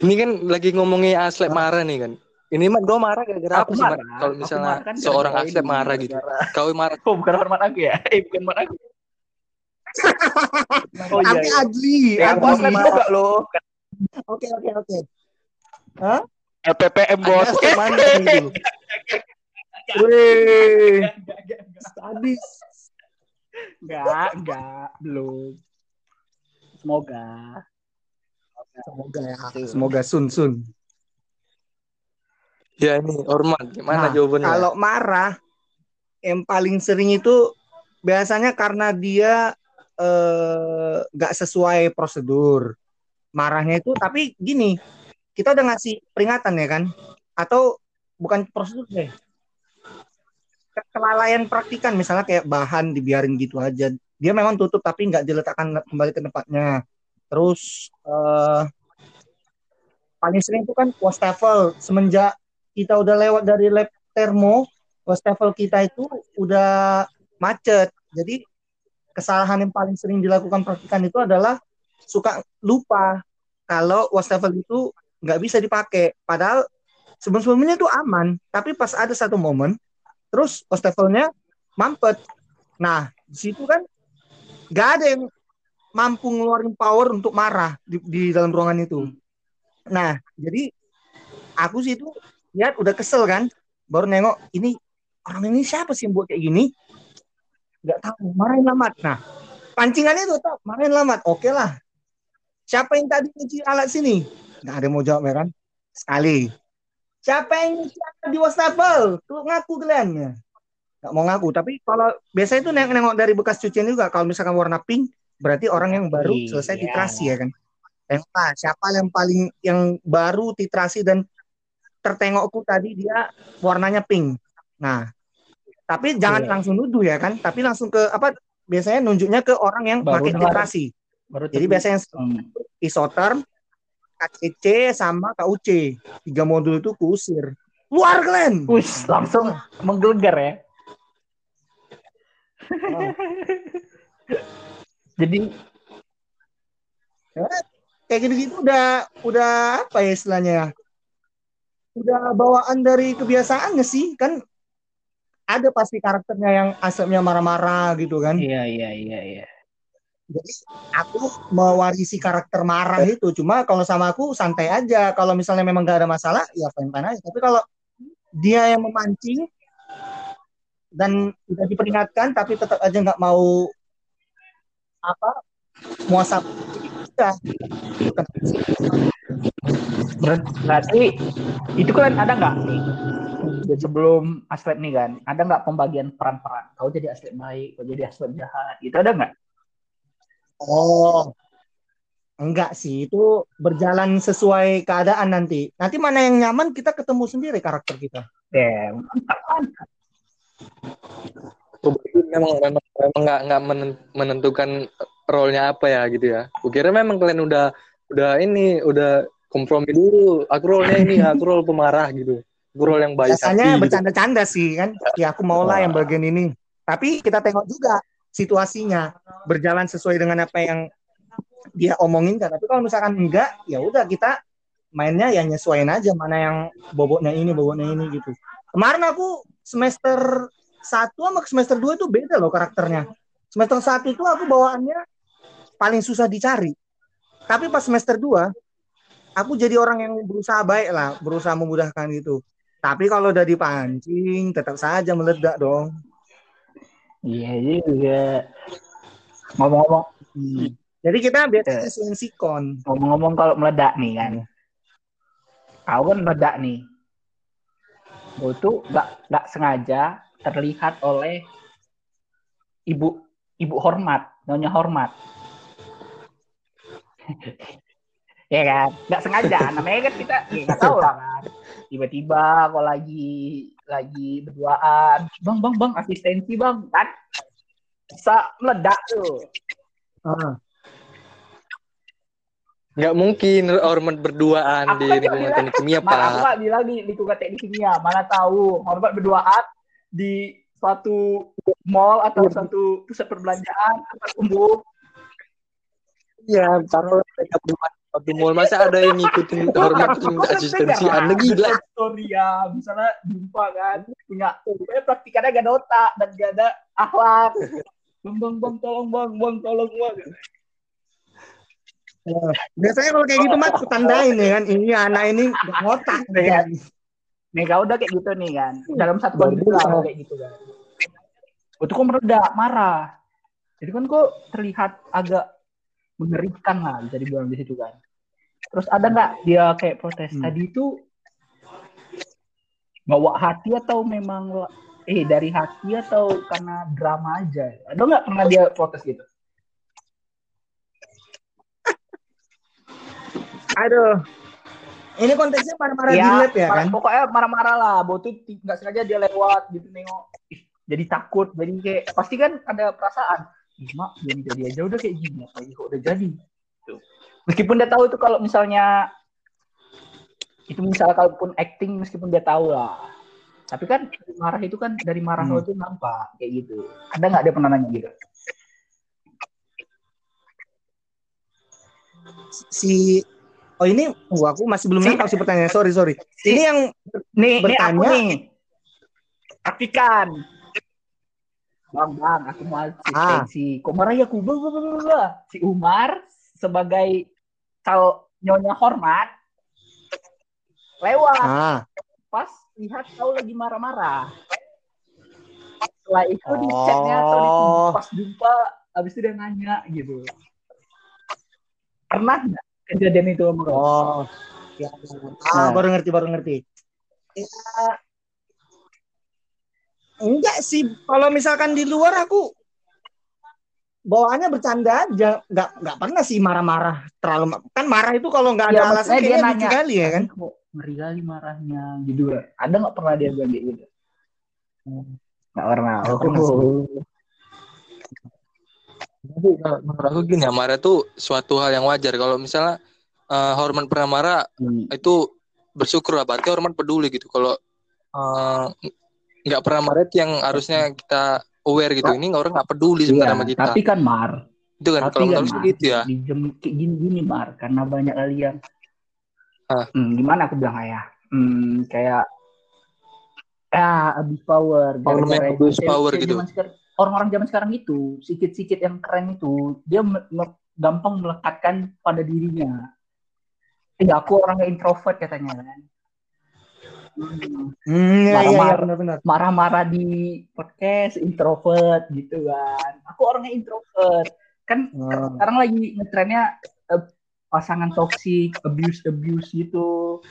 Ini kan lagi ngomongin Aslep marah nih kan. Ini mah gue marah gara-gara apa sih. Kalau Aku misalnya kan seorang Aslep marah gitu. Kau marah. Oh, bukan hormat aku ya? Eh, bukan hormat aku. Oh Tapi iya. Adli, Ya, aku. Aslep juga loh. Oke oke oke. Hah? LPPM gitu. Wih, sadis. Enggak, enggak, belum. Semoga. Semoga ya. Semoga sun sun. Ya ini hormat. Gimana Nah, jawabannya? Kalau marah, yang paling sering itu biasanya karena dia eh, nggak sesuai prosedur. Marahnya itu, tapi gini, kita udah ngasih peringatan ya kan? Atau bukan prosedur deh. Ke- Kelalaian praktikan, misalnya kayak bahan dibiarin gitu aja. Dia memang tutup tapi nggak diletakkan kembali ke tempatnya. Terus eh, paling sering itu kan wastafel semenjak kita udah lewat dari lab termo, wastafel kita itu udah macet. Jadi kesalahan yang paling sering dilakukan praktikan itu adalah suka lupa kalau wastafel itu nggak bisa dipakai. Padahal sebelum-sebelumnya itu aman, tapi pas ada satu momen, terus wastafelnya mampet. Nah, di situ kan nggak ada yang mampu ngeluarin power untuk marah di, di dalam ruangan itu. Nah, jadi aku sih itu lihat udah kesel kan, baru nengok ini orang ini siapa sih yang buat kayak gini? Nggak tahu, marahin lamat. Nah, pancingannya itu tak marahin lamat. Oke lah. Siapa yang tadi nyuci alat sini? Nggak ada yang mau jawab ya kan? Sekali. Siapa yang nyuci alat di wastafel? Tuh ngaku kalian ya. Nggak mau ngaku. Tapi kalau biasanya itu neng- nengok dari bekas cucian juga. Kalau misalkan warna pink, berarti orang yang baru selesai Iya. titrasi ya kan? Lah, siapa yang paling yang baru titrasi dan tertengokku tadi dia warnanya pink. Nah, tapi jangan Iya. langsung nuduh ya kan? Tapi langsung ke apa? Biasanya nunjuknya ke orang yang Baru pakai titrasi. Baru Jadi biasanya Hmm. isoterm, KCC sama KUC. Tiga modul itu kuusir. Luar kalian. Langsung menggelegar ya. Oh. Jadi Kayak gitu-gitu udah udah apa ya istilahnya ya? Udah bawaan dari kebiasaannya sih kan ada pasti karakternya yang asapnya marah-marah gitu kan. iya iya iya iya. Jadi aku mewarisi karakter marah itu. Cuma kalau sama aku santai aja. Kalau misalnya memang gak ada masalah, ya fine-fine aja. Tapi kalau dia yang memancing dan udah diperingatkan tapi tetap aja nggak mau apa? Muasab Ber- Berarti itu kan ada nggak? Nih sebelum aslep nih kan ada nggak pembagian peran-peran? Kau jadi aslep baik kau jadi aslep jahat itu ada nggak? Oh. Enggak sih itu berjalan sesuai keadaan nanti. Nanti mana yang nyaman kita ketemu sendiri karakter kita. Damn, berarti memang memang memang nggak nggak menen- menentukan role-nya apa ya gitu ya. Kukira memang kalian udah udah ini udah kompromi dulu. Aku role-nya ini, aku role pemarah gitu. Aku role yang baik biasanya. Gitu. bercanda-canda sih kan ya aku mau lah yang bagian ini tapi kita tengok juga situasinya berjalan sesuai dengan apa yang dia omongin kan tapi kalau misalkan enggak ya udah kita mainnya ya nyesuaiin aja mana yang bobotnya ini bobotnya ini gitu kemarin aku semester satu sama semester 2 itu beda loh karakternya. Semester satu itu aku bawaannya paling susah dicari. Tapi pas semester 2 aku jadi orang yang berusaha baik lah berusaha memudahkan gitu. Tapi kalau udah dipancing tetap saja meledak dong. Iya juga. Ngomong-ngomong. Hmm. Jadi kita biasanya sesuai sikon. ngomong-ngomong kalau meledak nih kan. Kau kan meledak nih. Kau tuh nggak nggak sengaja terlihat oleh ibu ibu hormat nyonya hormat. Ya kan? Nggak sengaja namanya kan kita ya nggak tahu lah kan. Tiba-tiba kau lagi lagi berduaan. Bang bang bang asistensi bang. Kan? Bisa meledak tuh. Ah. Nggak mungkin hormat berduaan Aku di kan lingkungan teknik kimia, aku Pak. nggak bilang di lingkungan teknik kimia, mana tahu hormat berduaan di suatu mall atau suatu pusat perbelanjaan tempat umum. Iya, taruh mereka berdua Waktu mall masa ada yang ngikutin hormatin asistensi Anda gila. Ya, misalnya jumpa kan punya pokoknya praktikannya gak ada otak dan gak ada akhlak. Bang, bang, bang, tolong bang, bang, tolong bang. Biasanya kalau kayak gitu aku tandain ya kan. Ini anak ini gak ngotak deh Nih kau udah kayak gitu nih kan. Dalam satu kali lah kayak gitu kan. Itu kok meledak, marah. Jadi kan kok terlihat agak mengerikan lah bisa dibilang di situ kan. Terus ada nggak dia kayak protes Hmm. tadi itu bawa hati atau memang eh dari hati atau karena drama aja? Ada nggak pernah dia protes gitu? Aduh. Ini konteksnya marah-marah di lab ya kan? Pokoknya marah-marah lah. Ti- nggak sengaja dia lewat gitu nengok. Jadi takut. Jadi kayak pasti kan ada perasaan. Mak belum jadi aja udah kayak gini. Kok udah jadi. Tuh. Meskipun dia tahu itu kalau misalnya itu misalnya kalaupun acting meskipun dia tahu lah. Tapi kan marah itu kan dari marah Hmm. lo itu nampak kayak gitu. Ada nggak dia pernah nanya gitu? Si Oh ini, oh, aku masih belum Si- nangkap si pertanyaan. Sorry, sorry. Si- Ini yang Nih, nih aku Bertanya. nih. Praktikan. Bang, bang, aku mau ya aku? Blah, blah, blah, blah, blah. Si Umar sebagai cal nyonya hormat lewat ah, pas lihat kau lagi marah-marah. Setelah itu di Oh. chatnya atau di pas jumpa, habis itu dia nanya gitu. Pernah nggak kejadian itu sama kau? oh. Ya, ah, Nah. baru ngerti, baru ngerti. Ya, enggak sih. Kalau misalkan di luar aku bawaannya bercanda aja, nggak nggak pernah sih marah-marah terlalu kan marah itu kalau nggak ada Ya, alasan kayaknya lucu kali ya kan ngeri kali marahnya gitu. Ada nggak pernah dia kayak gitu? Nggak pernah. Sih. Tapi kalau menurut aku gini ya, marah itu suatu hal yang wajar. Kalau misalnya eh, Hormat pernah marah, Hmm. itu bersyukur lah. Berarti Hormat peduli gitu. Kalau eh, nggak pernah marah itu yang harusnya kita aware gitu. Ini orang nggak peduli sebenarnya sama Iya, kita. tapi kan Mar, itu kan tapi kalau kan Mar, gitu ya. kayak gini-gini Mar, karena banyak kali yang Ah. Hmm, gimana aku bilang ya? Hmm, kayak ya abuse power, Power gara-gara man, abuse power gitu. orang-orang zaman sekarang itu sikit-sikit yang keren itu dia me- me- gampang melekatkan pada dirinya. Eh, aku orangnya introvert katanya kan. Hmm. hmm, ya, iya, iya, Marah-marah. benar-benar marah-marah di podcast introvert gitu kan. Aku orangnya introvert. Kan Oh. sekarang lagi ngetrennya eh, pasangan toksik, abuse abuse gitu,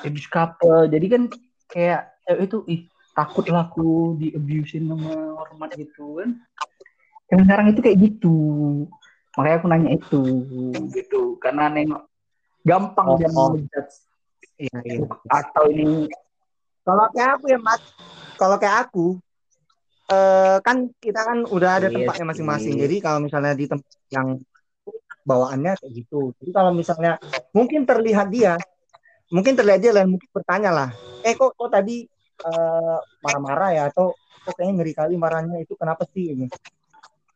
abuse couple. Jadi kan kayak cewek itu ih takut lah aku di abusein sama hormat gitu kan. Yang sekarang itu kayak gitu. Makanya aku nanya itu gitu. Karena nengok gampang Oh, dia oh. menjudge iya, iya. atau ini Kalau kayak aku ya, Mat. Kalau kayak aku, eh kan kita kan udah ada Iya tempatnya masing-masing. Jadi kalau misalnya di tempat yang bawaannya kayak gitu. Jadi kalau misalnya mungkin terlihat dia, mungkin terlihat dia lah, mungkin bertanya lah, eh kok kok tadi eh, marah-marah ya atau kok kayaknya ngeri kali marahnya itu kenapa sih? Ini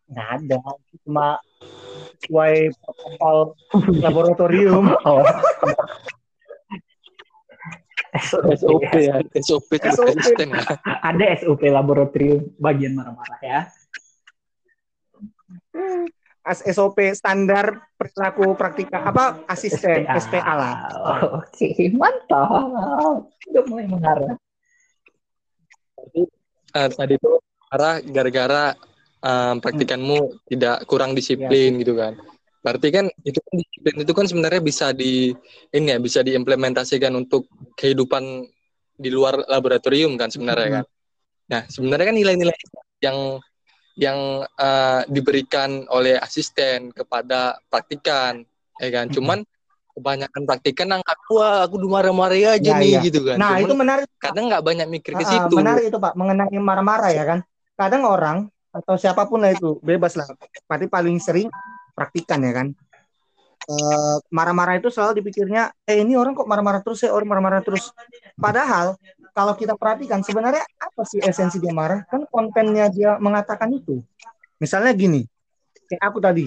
nggak ada, cuma sesuai protokol laboratorium. oh. SOP ya, SOP konsisten ya. ada SOP laboratorium bagian marah-marah ya. As SOP standar perilaku praktika apa asisten SPA, lah. Oh, Oke, mantap. Udah mulai mengarah. Eh, tadi tuh marah gara-gara eh, praktikanmu tidak kurang disiplin gitu kan. Berarti kan itu kan disiplin itu kan sebenarnya bisa di ini ya bisa diimplementasikan untuk kehidupan di luar laboratorium kan sebenarnya kan. Nah sebenarnya kan nilai-nilai yang yang eh, diberikan oleh asisten kepada praktikan, ya kan. Cuman kebanyakan praktikan angkat wah aku marah-marah aja Ya, nih iya. gitu kan. Nah, Cuman itu menarik. kadang nggak banyak mikir ke situ. menarik itu Pak, mengenai marah-marah ya kan. Kadang orang atau siapa pun lah itu bebas lah. Berarti paling sering praktikan ya kan. Eh, marah-marah itu selalu dipikirnya, eh ini orang kok marah-marah terus ya, orang marah-marah terus. Padahal kalau kita perhatikan sebenarnya apa sih esensi dia marah? Kan kontennya dia mengatakan itu. Misalnya gini, kayak aku tadi.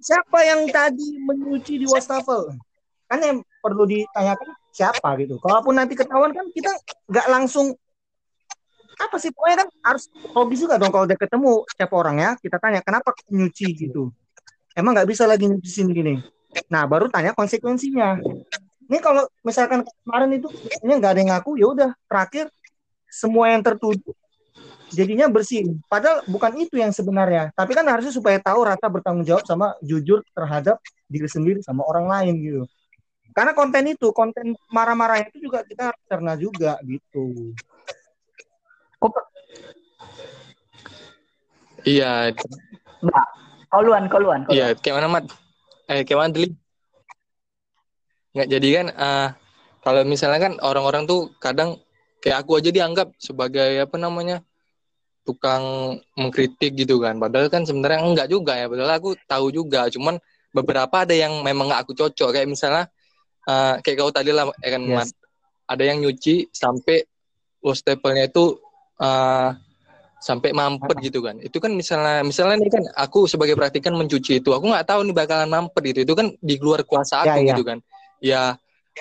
Siapa yang tadi menyuci di wastafel? Kan yang perlu ditanyakan siapa gitu kalaupun nanti ketahuan kan kita nggak langsung apa sih pokoknya kan harus logis juga dong kalau udah ketemu siapa orang ya kita tanya kenapa nyuci gitu emang nggak bisa lagi nyuci sini gini nah baru tanya konsekuensinya ini kalau misalkan kemarin itu ini nggak ada yang ngaku ya udah terakhir semua yang tertuduh jadinya bersih. Padahal bukan itu yang sebenarnya. Tapi kan harusnya supaya tahu rasa bertanggung jawab sama jujur terhadap diri sendiri sama orang lain gitu. Karena konten itu, konten marah-marah itu juga kita harus cerna juga gitu. Iya. Nah, koluan, koluan. Iya, kayak mana mat? Eh, kayak mana Deli? Nggak jadi kan? Uh, kalau misalnya kan orang-orang tuh kadang kayak aku aja dianggap sebagai apa namanya tukang mengkritik gitu kan padahal kan sebenarnya enggak juga ya padahal aku tahu juga cuman beberapa ada yang memang nggak aku cocok kayak misalnya uh, kayak kau tadi lah ya kan yes. ada yang nyuci sampai wastafel-nya itu uh, sampai mampet gitu kan. Itu kan misalnya misalnya ini kan aku sebagai praktikan mencuci itu aku nggak tahu nih bakalan mampet itu itu kan di luar kuasa aku ya, gitu kan. Ya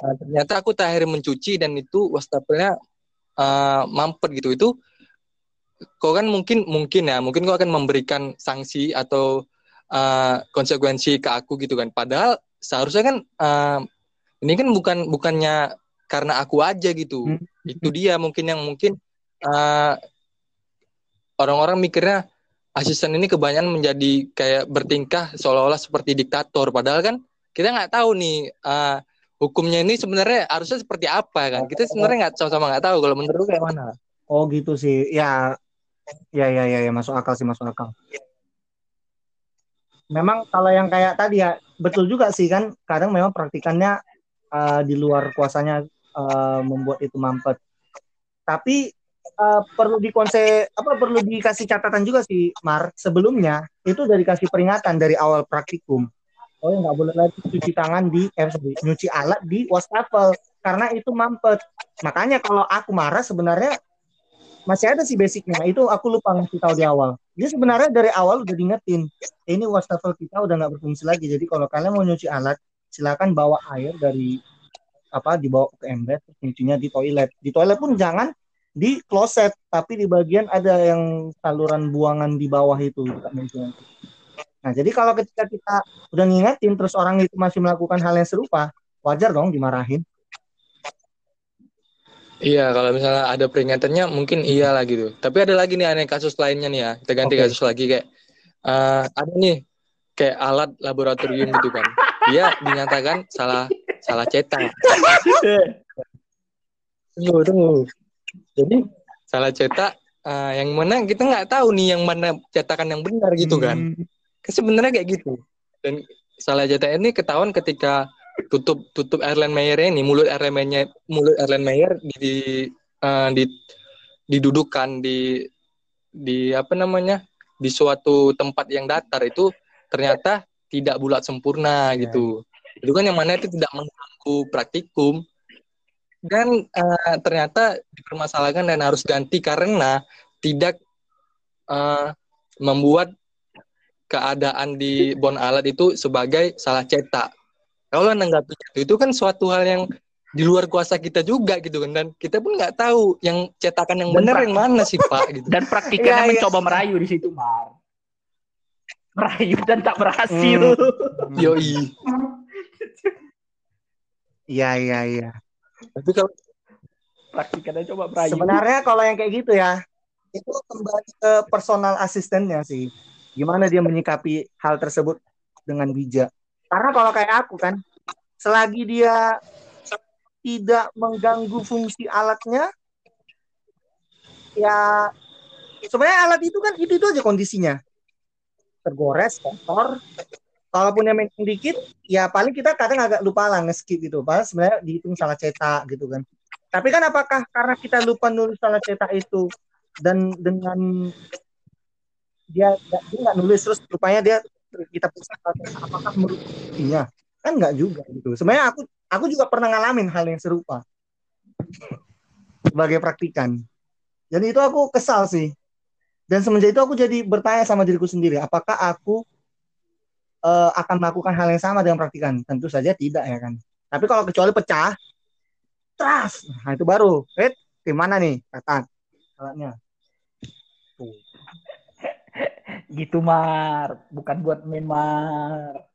uh, ternyata aku terakhir mencuci dan itu wastafelnya uh, mampet gitu. Itu kau kan mungkin mungkin ya mungkin kau akan memberikan sanksi atau uh, konsekuensi ke aku gitu kan. Padahal seharusnya kan uh, ini kan bukan bukannya karena aku aja gitu. Hmm. itu dia mungkin yang mungkin orang orang-orang mikirnya asisten ini kebanyakan menjadi kayak bertingkah seolah-olah seperti diktator. Padahal kan kita nggak tahu nih uh, hukumnya ini sebenarnya harusnya seperti apa kan. Kita sebenarnya nggak sama-sama nggak tahu kalau menurut kayak mana? Oh gitu sih. Ya. Ya, ya, ya, ya, masuk akal sih, masuk akal. Memang kalau yang kayak tadi ya, betul juga sih kan, kadang memang praktikannya uh, di luar kuasanya uh, membuat itu mampet. Tapi uh, perlu dikonse apa perlu dikasih catatan juga sih, Mar. Sebelumnya itu udah dikasih peringatan dari awal praktikum. Oh ya nggak boleh lagi cuci tangan di eh, sorry, nyuci alat di wastafel karena itu mampet. Makanya kalau aku marah sebenarnya masih ada sih basicnya itu aku lupa ngasih tahu di awal dia sebenarnya dari awal udah diingetin ini wastafel kita udah nggak berfungsi lagi jadi kalau kalian mau nyuci alat silakan bawa air dari apa dibawa ke ember nyucinya di toilet di toilet pun jangan di kloset tapi di bagian ada yang saluran buangan di bawah itu nah jadi kalau ketika kita udah ngingetin terus orang itu masih melakukan hal yang serupa wajar dong dimarahin Iya, kalau misalnya ada peringatannya mungkin iya lah gitu. Tapi ada lagi nih aneh kasus lainnya nih ya. Kita ganti okay. kasus lagi kayak uh, ada nih kayak alat laboratorium gitu kan. Dia dinyatakan salah salah cetak. tunggu, tunggu. Jadi salah cetak uh, yang mana kita nggak tahu nih yang mana cetakan yang benar gitu kan. Hmm. Sebenarnya kayak gitu. Dan salah cetak ini ketahuan ketika tutup tutup Erlen Mayer ini mulut Erlen Mayer mulut Erlen Mayer di uh, di didudukan di di apa namanya di suatu tempat yang datar itu ternyata tidak bulat sempurna ya. gitu. Itu kan yang mana itu tidak mengganggu praktikum. Dan uh, ternyata dipermasalahkan dan harus ganti karena tidak uh, membuat keadaan di bon alat itu sebagai salah cetak. Kalau menanggapi itu itu kan suatu hal yang di luar kuasa kita juga gitu kan. Dan kita pun nggak tahu yang cetakan yang benar yang mana sih pak gitu. dan praktikannya ya, mencoba ya. merayu di situ mar merayu dan tak berhasil. Hmm. yoi. Iya iya iya. Tapi kalau praktikannya coba merayu. Sebenarnya kalau yang kayak gitu ya itu kembali ke personal asistennya sih. Gimana dia menyikapi hal tersebut dengan bijak. Karena kalau kayak aku kan, selagi dia tidak mengganggu fungsi alatnya, ya sebenarnya alat itu kan itu itu aja kondisinya. Tergores, kotor. Kalaupun yang main dikit, ya paling kita kadang agak lupa lah nge-skip gitu. Padahal sebenarnya dihitung salah cetak gitu kan. Tapi kan apakah karena kita lupa nulis salah cetak itu dan dengan dia nggak nulis terus rupanya dia kita periksa apakah menurut iya kan nggak juga gitu sebenarnya aku aku juga pernah ngalamin hal yang serupa sebagai praktikan jadi itu aku kesal sih dan semenjak itu aku jadi bertanya sama diriku sendiri, apakah aku uh, akan melakukan hal yang sama dengan praktikan? Tentu saja tidak ya kan. Tapi kalau kecuali pecah, trust, nah itu baru. Eh, gimana nih kata alatnya? Tuh. Gitu Mar, bukan buat main Mar.